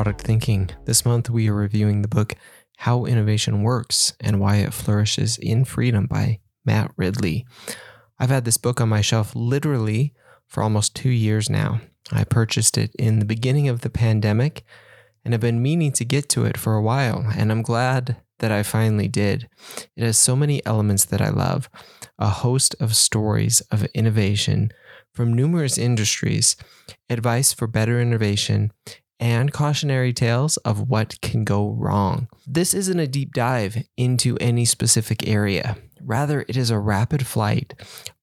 Product Thinking. This month we are reviewing the book How Innovation Works and Why It Flourishes in Freedom by Matt Ridley. I've had this book on my shelf literally for almost two years now. I purchased it in the beginning of the pandemic and have been meaning to get to it for a while, and I'm glad that I finally did. It has so many elements that I love, a host of stories of innovation from numerous industries, advice for better innovation, and cautionary tales of what can go wrong. This isn't a deep dive into any specific area. Rather, it is a rapid flight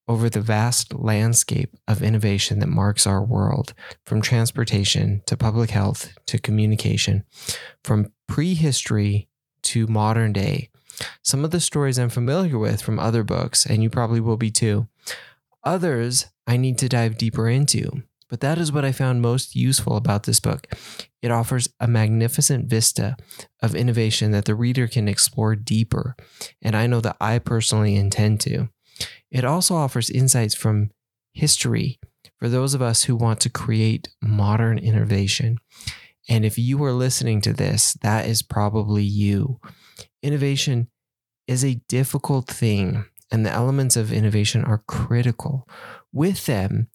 over the vast landscape of innovation that marks our world, from transportation to public health to communication, from prehistory to modern day. Some of the stories I'm familiar with from other books, and you probably will be too. Others I need to dive deeper into. But that is what I found most useful about this book. It offers a magnificent vista of innovation that the reader can explore deeper, and I know that I personally intend to. It also offers insights from history for those of us who want to create modern innovation. And if you are listening to this, that is probably you. Innovation is a difficult thing, and the elements of innovation are critical. With them,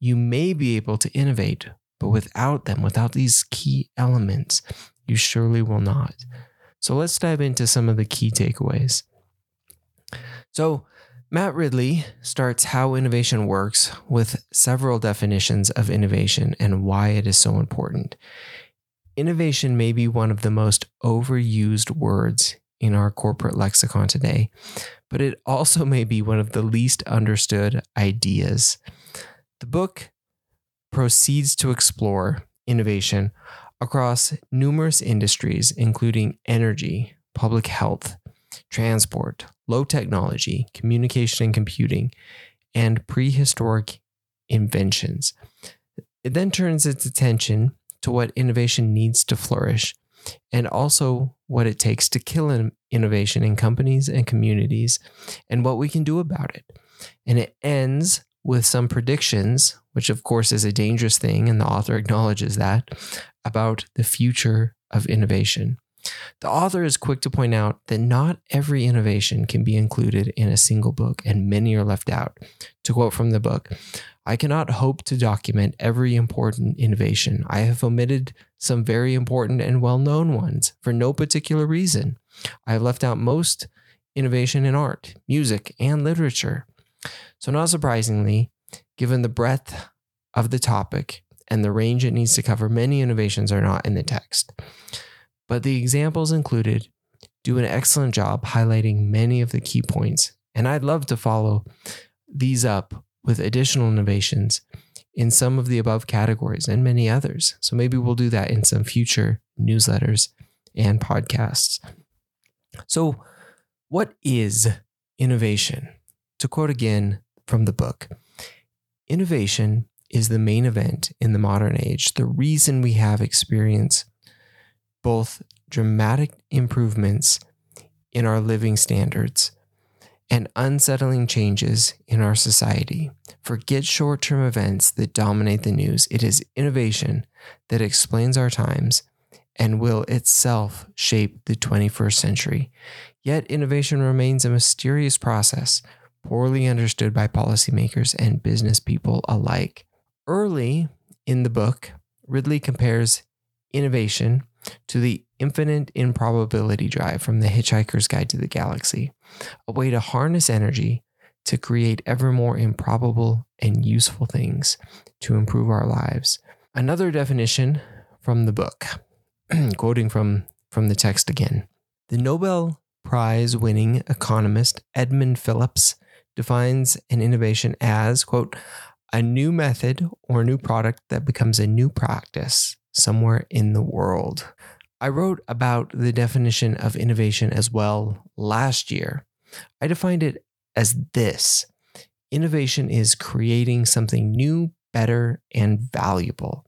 you may be able to innovate, but without them, without these key elements, you surely will not. So let's dive into some of the key takeaways. So, Matt Ridley starts how innovation works with several definitions of innovation and why it is so important. Innovation may be one of the most overused words in our corporate lexicon today, but it also may be one of the least understood ideas. The book proceeds to explore innovation across numerous industries, including energy, public health, transport, low technology, communication and computing, and prehistoric inventions. It then turns its attention to what innovation needs to flourish and also what it takes to kill innovation in companies and communities and what we can do about it. And it ends with some predictions, which of course is a dangerous thing, and the author acknowledges that, about the future of innovation. The author is quick to point out that not every innovation can be included in a single book, and many are left out. To quote from the book, I cannot hope to document every important innovation. I have omitted some very important and well known ones for no particular reason. I have left out most innovation in art, music, and literature. So, not surprisingly, given the breadth of the topic and the range it needs to cover, many innovations are not in the text. But the examples included do an excellent job highlighting many of the key points. And I'd love to follow these up with additional innovations in some of the above categories and many others. So maybe we'll do that in some future newsletters and podcasts. So, what is innovation? To quote again from the book, innovation is the main event in the modern age, the reason we have experienced both dramatic improvements in our living standards and unsettling changes in our society. Forget short term events that dominate the news. It is innovation that explains our times and will itself shape the 21st century. Yet, innovation remains a mysterious process, poorly understood by policymakers and business people alike. Early in the book, Ridley compares innovation to the infinite improbability drive from The Hitchhiker's Guide to the Galaxy, a way to harness energy to create ever more improbable and useful things to improve our lives. Another definition from the book, quoting from, from the text again the Nobel Prize winning economist Edmund Phelps defines an innovation as, quote, a new method or new product that becomes a new practice somewhere in the world. I wrote about the definition of innovation as well last year. I defined it as this innovation is creating something new, better, and valuable.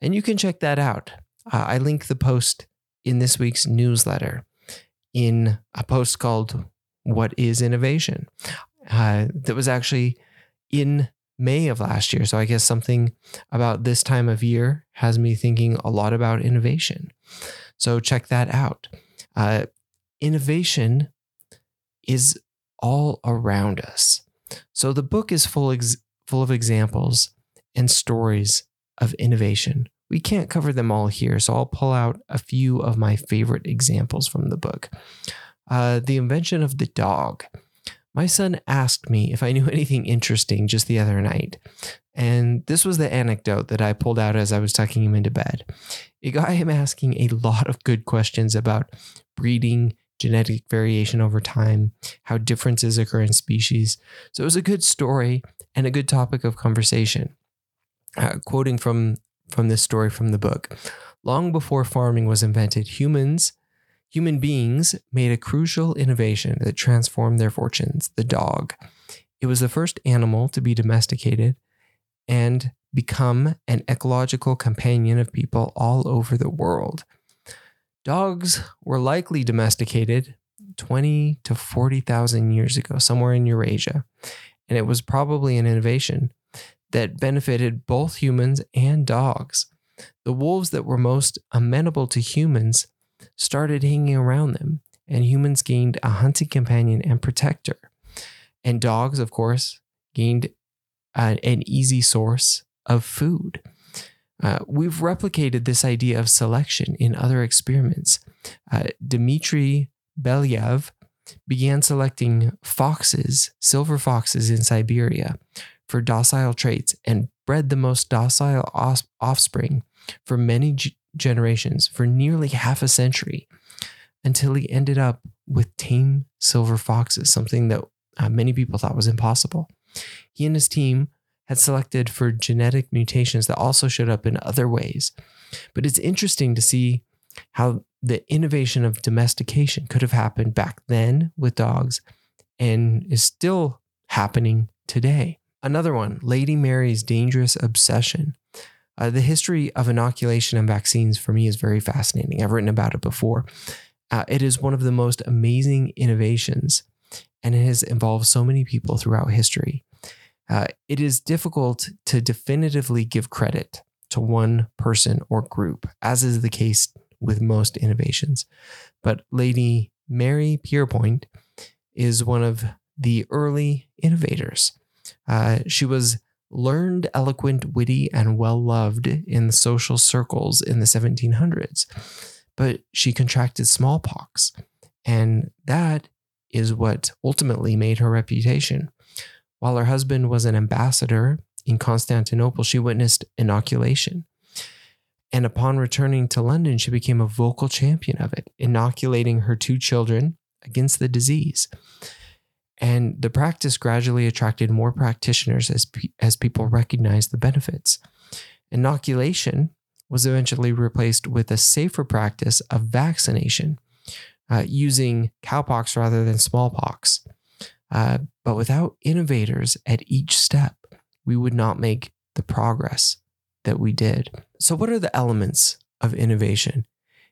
And you can check that out. Uh, I link the post in this week's newsletter in a post called What is Innovation? Uh, that was actually in May of last year. So I guess something about this time of year has me thinking a lot about innovation. So check that out. Uh, innovation is all around us. So the book is full ex- full of examples and stories of innovation. We can't cover them all here, so I'll pull out a few of my favorite examples from the book. Uh, the invention of the dog. My son asked me if I knew anything interesting just the other night. And this was the anecdote that I pulled out as I was tucking him into bed. It got him asking a lot of good questions about breeding, genetic variation over time, how differences occur in species. So it was a good story and a good topic of conversation. Uh, quoting from, from this story from the book Long before farming was invented, humans Human beings made a crucial innovation that transformed their fortunes the dog. It was the first animal to be domesticated and become an ecological companion of people all over the world. Dogs were likely domesticated 20 to 40,000 years ago, somewhere in Eurasia, and it was probably an innovation that benefited both humans and dogs. The wolves that were most amenable to humans started hanging around them, and humans gained a hunting companion and protector. And dogs, of course, gained an easy source of food. Uh, we've replicated this idea of selection in other experiments. Uh, Dmitry Belyaev began selecting foxes, silver foxes in Siberia, for docile traits and bred the most docile offspring for many generations for nearly half a century until he ended up with tame silver foxes, something that uh, many people thought was impossible. He and his team had selected for genetic mutations that also showed up in other ways. But it's interesting to see how the innovation of domestication could have happened back then with dogs and is still happening today. Another one, Lady Mary's dangerous obsession. Uh, the history of inoculation and vaccines for me is very fascinating. I've written about it before. Uh, it is one of the most amazing innovations, and it has involved so many people throughout history. Uh, it is difficult to definitively give credit to one person or group, as is the case with most innovations. But Lady Mary Pierrepont is one of the early innovators. Uh, she was learned, eloquent, witty, and well loved in social circles in the 1700s. But she contracted smallpox, and that is what ultimately made her reputation. While her husband was an ambassador in Constantinople, she witnessed inoculation. And upon returning to London, she became a vocal champion of it, inoculating her two children against the disease. And the practice gradually attracted more practitioners as, as people recognized the benefits. Inoculation was eventually replaced with a safer practice of vaccination, uh, using cowpox rather than smallpox. Uh, but without innovators at each step, we would not make the progress that we did. So, what are the elements of innovation?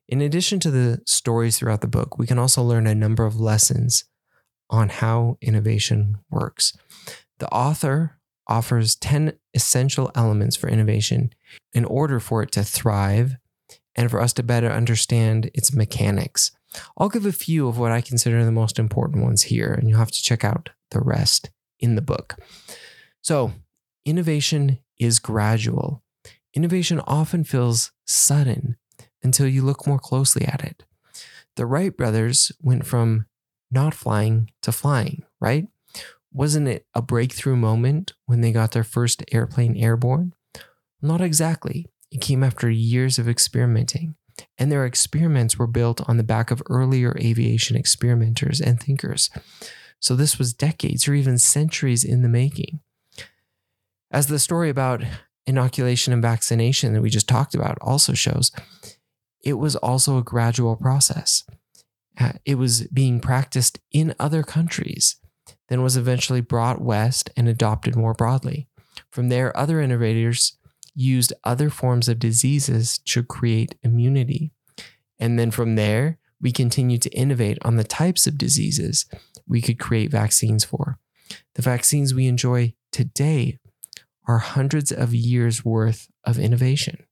In addition to the stories throughout the book, we can also learn a number of lessons on how innovation works. The author offers 10 essential elements for innovation in order for it to thrive and for us to better understand its mechanics. I'll give a few of what I consider the most important ones here, and you'll have to check out the rest in the book. So, innovation is gradual. Innovation often feels sudden until you look more closely at it. The Wright brothers went from not flying to flying, right? Wasn't it a breakthrough moment when they got their first airplane airborne? Not exactly. It came after years of experimenting, and their experiments were built on the back of earlier aviation experimenters and thinkers. So this was decades or even centuries in the making. As the story about inoculation and vaccination that we just talked about also shows, it was also a gradual process. It was being practiced in other countries, then was eventually brought west and adopted more broadly. From there, other innovators used other forms of diseases to create immunity. And then from there, we continued to innovate on the types of diseases we could create vaccines for. The vaccines we enjoy today are hundreds of years worth of innovation.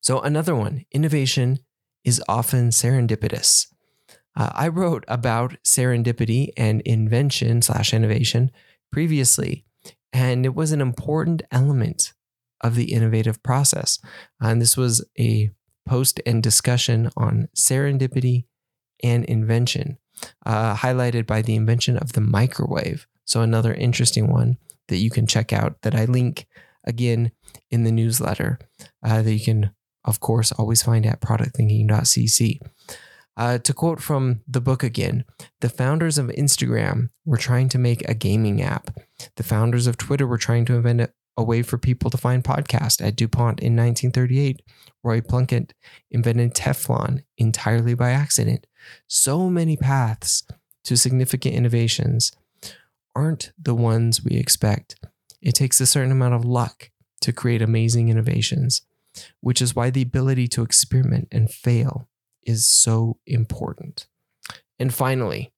So, another one innovation is often serendipitous. Uh, I wrote about serendipity and invention slash innovation previously, and it was an important element of the innovative process. And this was a post and discussion on serendipity and invention, uh, highlighted by the invention of the microwave. So, another interesting one that you can check out that I link again in the newsletter uh, that you can, of course, always find at productthinking.cc. Uh, to quote from the book again, the founders of Instagram were trying to make a gaming app. The founders of Twitter were trying to invent a way for people to find podcasts at DuPont in 1938. Roy Plunkett invented Teflon entirely by accident. So many paths to significant innovations aren't the ones we expect. It takes a certain amount of luck to create amazing innovations, which is why the ability to experiment and fail is so important. And finally,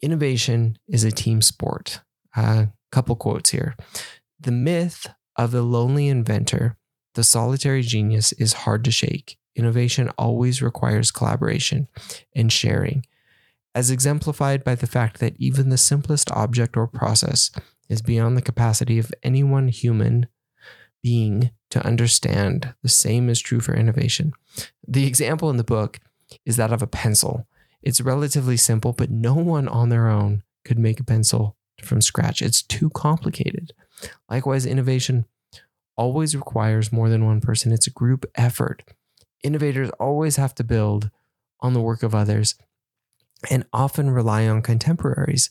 innovation is a team sport. A uh, couple quotes here. The myth of the lonely inventor, the solitary genius, is hard to shake. Innovation always requires collaboration and sharing as exemplified by the fact that even the simplest object or process is beyond the capacity of any one human being to understand. The same is true for innovation. The example in the book is that of a pencil. It's relatively simple, but no one on their own could make a pencil from scratch. It's too complicated. Likewise, innovation always requires more than one person, it's a group effort. Innovators always have to build on the work of others and often rely on contemporaries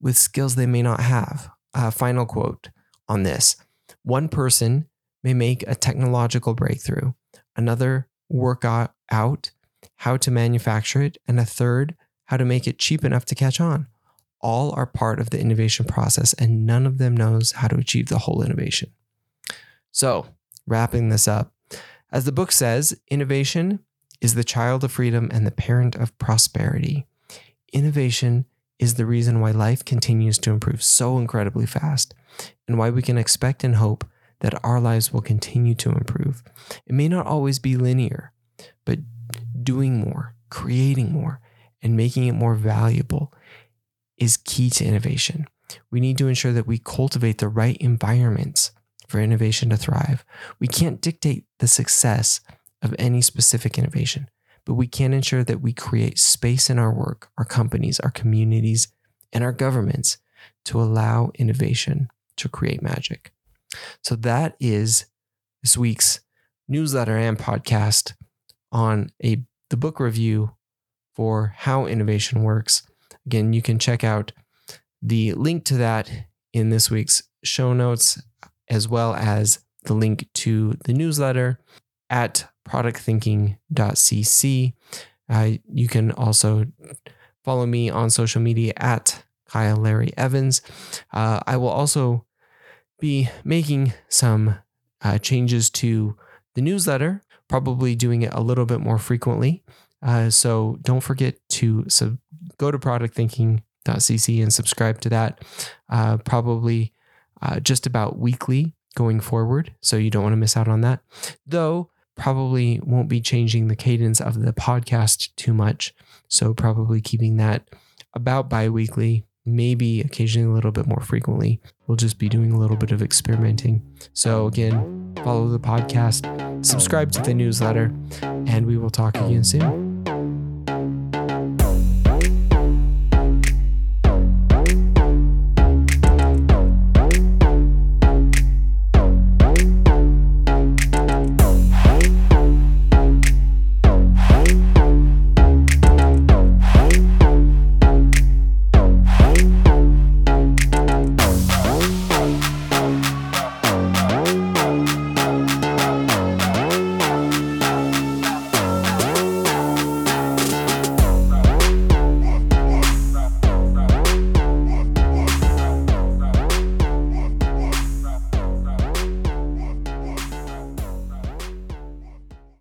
with skills they may not have. Uh, final quote on this one person may make a technological breakthrough, another work out how to manufacture it, and a third how to make it cheap enough to catch on. All are part of the innovation process, and none of them knows how to achieve the whole innovation. So, wrapping this up, as the book says, innovation is the child of freedom and the parent of prosperity innovation is the reason why life continues to improve so incredibly fast and why we can expect and hope that our lives will continue to improve. It may not always be linear, but doing more, creating more, and making it more valuable is key to innovation. We need to ensure that we cultivate the right environments for innovation to thrive. We can't dictate the success of any specific innovation, but we can ensure that we create space in our work, our companies, our communities, and our governments to allow innovation to create magic. So that is this week's newsletter and podcast on a the book review for how innovation works. Again, you can check out the link to that in this week's show notes, as well as the link to the newsletter at productthinking.cc. Uh, you can also follow me on social media at Kyle Larry Evans. Uh, I will also be making some uh, changes to the newsletter, probably doing it a little bit more frequently. Uh, so don't forget to sub- go to productthinking.cc and subscribe to that, uh, probably uh, just about weekly going forward. So you don't want to miss out on that. Though probably won't be changing the cadence of the podcast too much. So, probably keeping that about bi weekly, maybe occasionally a little bit more frequently. We'll just be doing a little bit of experimenting. So, again, follow the podcast, subscribe to the newsletter, and we will talk again soon.